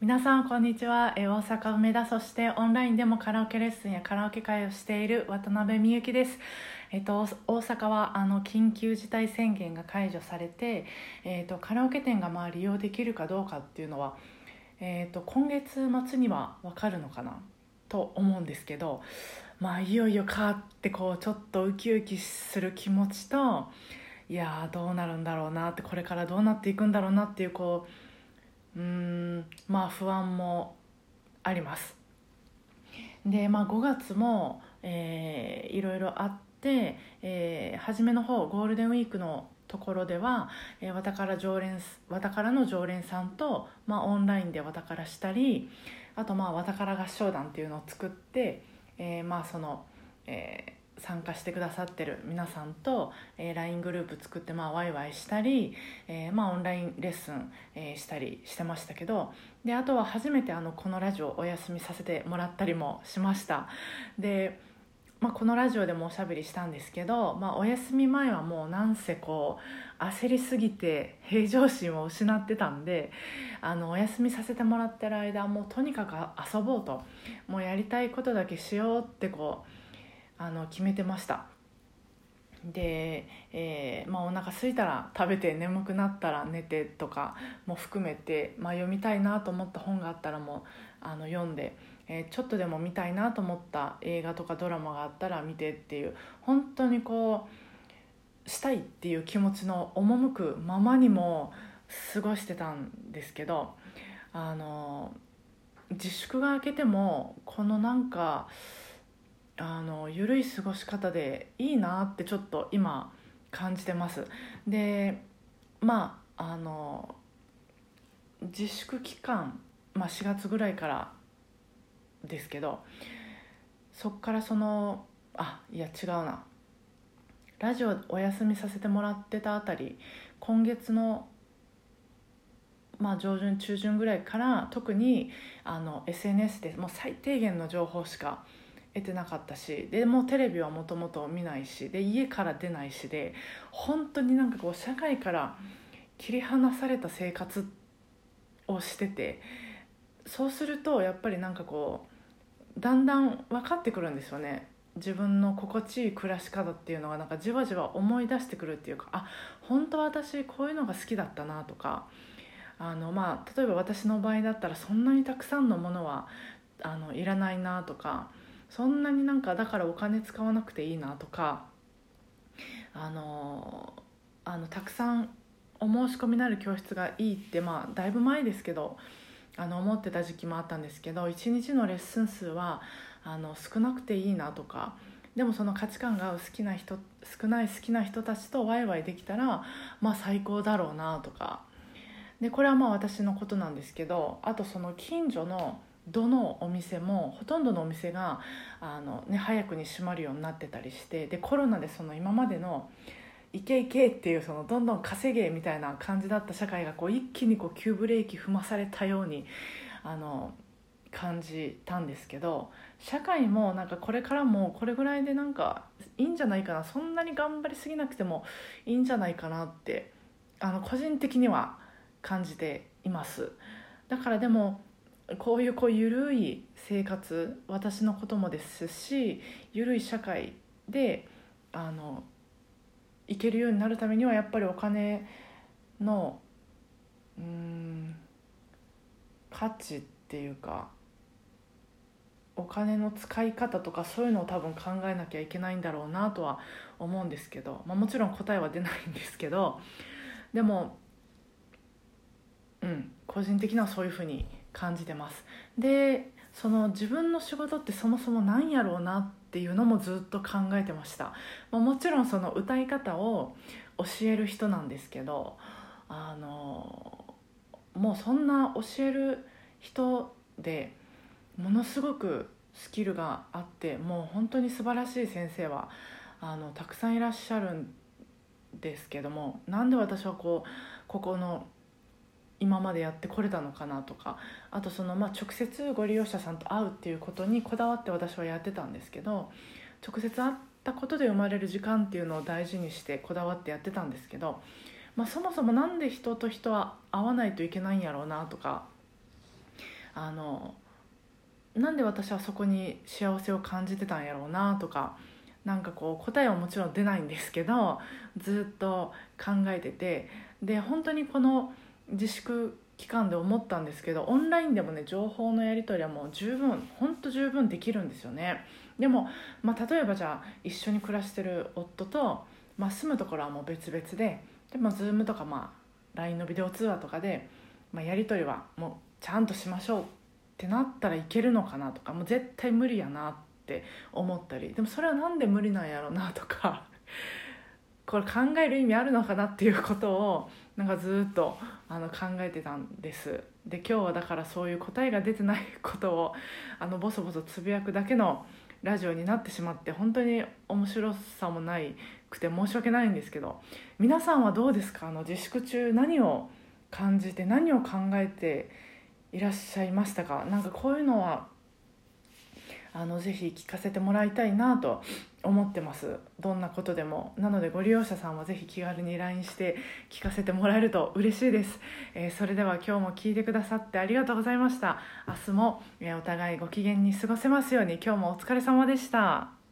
皆さんこんにちは。え大阪梅田そしてオンラインでもカラオケレッスンやカラオケ会をしている渡辺美幸です。えっと大阪はあの緊急事態宣言が解除されてえっとカラオケ店がまあ利用できるかどうかっていうのはえっと今月末にはわかるのかな？と思うんですけどまあいよいよかってこうちょっとウキウキする気持ちといやーどうなるんだろうなってこれからどうなっていくんだろうなっていうこううんまあ不安もあります。でまあ5月も、えーいろいろあって、えー初めの方ゴールデンウィークのところでは、えー、わたから常連わたからの常連さんと、まあ、オンラインでわたからしたりあとまあわたから合唱団っていうのを作って、えーまあその、えー参加してくださってる皆さんと、えー LINE グループ作ってまあワイワイしたり、えーまあ、オンラインレッスン、えーしたりしてましたけどであとは初めてあのこのラジオお休みさせてもらったりもしました。で、まあ、このラジオでもおしゃべりしたんですけど、まあ、お休み前はもうなんせこう焦りすぎて平常心を失ってたんであのお休みさせてもらってる間もうとにかく遊ぼうともうやりたいことだけしようってこうあの決めてました。で、えーまあ、お腹空いたら食べて眠くなったら寝てとかも含めて、まあ、読みたいなと思った本があったらもうあの読んで、えーちょっとでも見たいなと思った映画とかドラマがあったら見てっていう本当にこうしたいっていう気持ちの赴くままにも過ごしてたんですけどあの自粛が明けてもこのなんかあの緩い過ごし方でいいなってちょっと今感じてます。でまああの自粛期間、まあ、4月ぐらいからですけどそっからそのあいや違うな。ラジオお休みさせてもらってたあたり今月のまあ上旬中旬ぐらいから特にあの SNS でもう最低限の情報しか得てなかったしでもうテレビはもともと見ないしで家から出ないしで本当になんかこう社会から切り離された生活をしててそうするとやっぱりなんかこうだんだん分かってくるんですよね。自分の心地いい暮らし方っていうのがなんかじわじわ思い出してくるっていうかあ本当私こういうのが好きだったなとかあのまあ例えば私の場合だったらそんなにたくさんのものはあのいらないなとかそんなになんかだからお金使わなくていいなとかあのあのたくさんお申し込みのある教室がいいってまあだいぶ前ですけどあの思ってた時期もあったんですけど1日のレッスン数はあの少なくていいなとかでもその価値観が合う好きな人少ない好きな人たちとワイワイできたらまあ最高だろうなとか。でこれはまあ私のことなんですけどあとその近所のどのお店もほとんどのお店があの、ね、早くに閉まるようになってたりしてでコロナでその今までのイケイケっていうそのどんどん稼げみたいな感じだった社会がこう一気にこう急ブレーキ踏まされたようにあの感じたんですけど社会もなんかこれからもこれぐらいでなんかいいんじゃないかなそんなに頑張りすぎなくてもいいんじゃないかなってあの個人的には感じています。だからでもこういうこう緩い生活私のこともですし緩い社会であのいけるようになるためにはやっぱりお金のうん価値っていうかお金の使い方とかそういうのを多分考えなきゃいけないんだろうなとは思うんですけど、まあ、もちろん答えは出ないんですけどでもうん個人的にはそういうふうに感じてます。でその自分の仕事ってそもそも何やろうなっていうのもずっと考えてました、ま、もちろんその歌い方を教える人なんですけどあのもうそんな教える人でものすごくスキルがあってもう本当に素晴らしい先生はあのたくさんいらっしゃるんですけどもなんで私はこうここの今までやってこれたのかなとかあとその、まあ、直接ご利用者さんと会うっていうことにこだわって私はやってたんですけど直接会ったことで生まれる時間っていうのを大事にしてこだわってやってたんですけど、まあ、そもそも何で人と人は会わないといけないんやろうなとかあのなんで私はそこに幸せを感じてたんやろうなとかなんかこう答えはもちろん出ないんですけどずっと考えててで本当にこの自粛期間で思ったんですけどオンラインでもね情報のやり取りはもう十分本当十分できるんですよね。でも、まあ、例えばじゃあ一緒に暮らしてる夫と、まあ、住むところはもう別々でで、まあ、Zoom とか、まあ、LINE のビデオ通話とかで、まあ、やり取りはもうちゃんとしましょうってなったらいけるのかなとかもう絶対無理やなって思ったりでもそれは何で無理なんやろうなとか これ考える意味あるのかなっていうことをなんかずっとあの考えてたんです。で今日はだからそういう答えが出てないことをあのボソボソつぶやくだけのラジオになってしまって本当に面白さもないくて申し訳ないんですけど皆さんはどうですか？あの自粛中何を感じて何を考えていらっしゃいましたか？なんかこういうのはあのぜひ聞かせてもらいたいなと思ってます。どんなことでも。なのでご利用者さんはぜひ気軽に LINE して聞かせてもらえると嬉しいです、えー、それでは今日も聞いてくださってありがとうございました。明日も、えー、お互いご機嫌に過ごせますように。今日もお疲れ様でした。